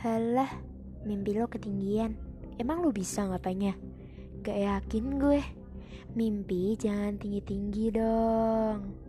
Halah, mimpi lo ketinggian. Emang lo bisa ngapainya? Gak yakin gue. Mimpi jangan tinggi-tinggi dong.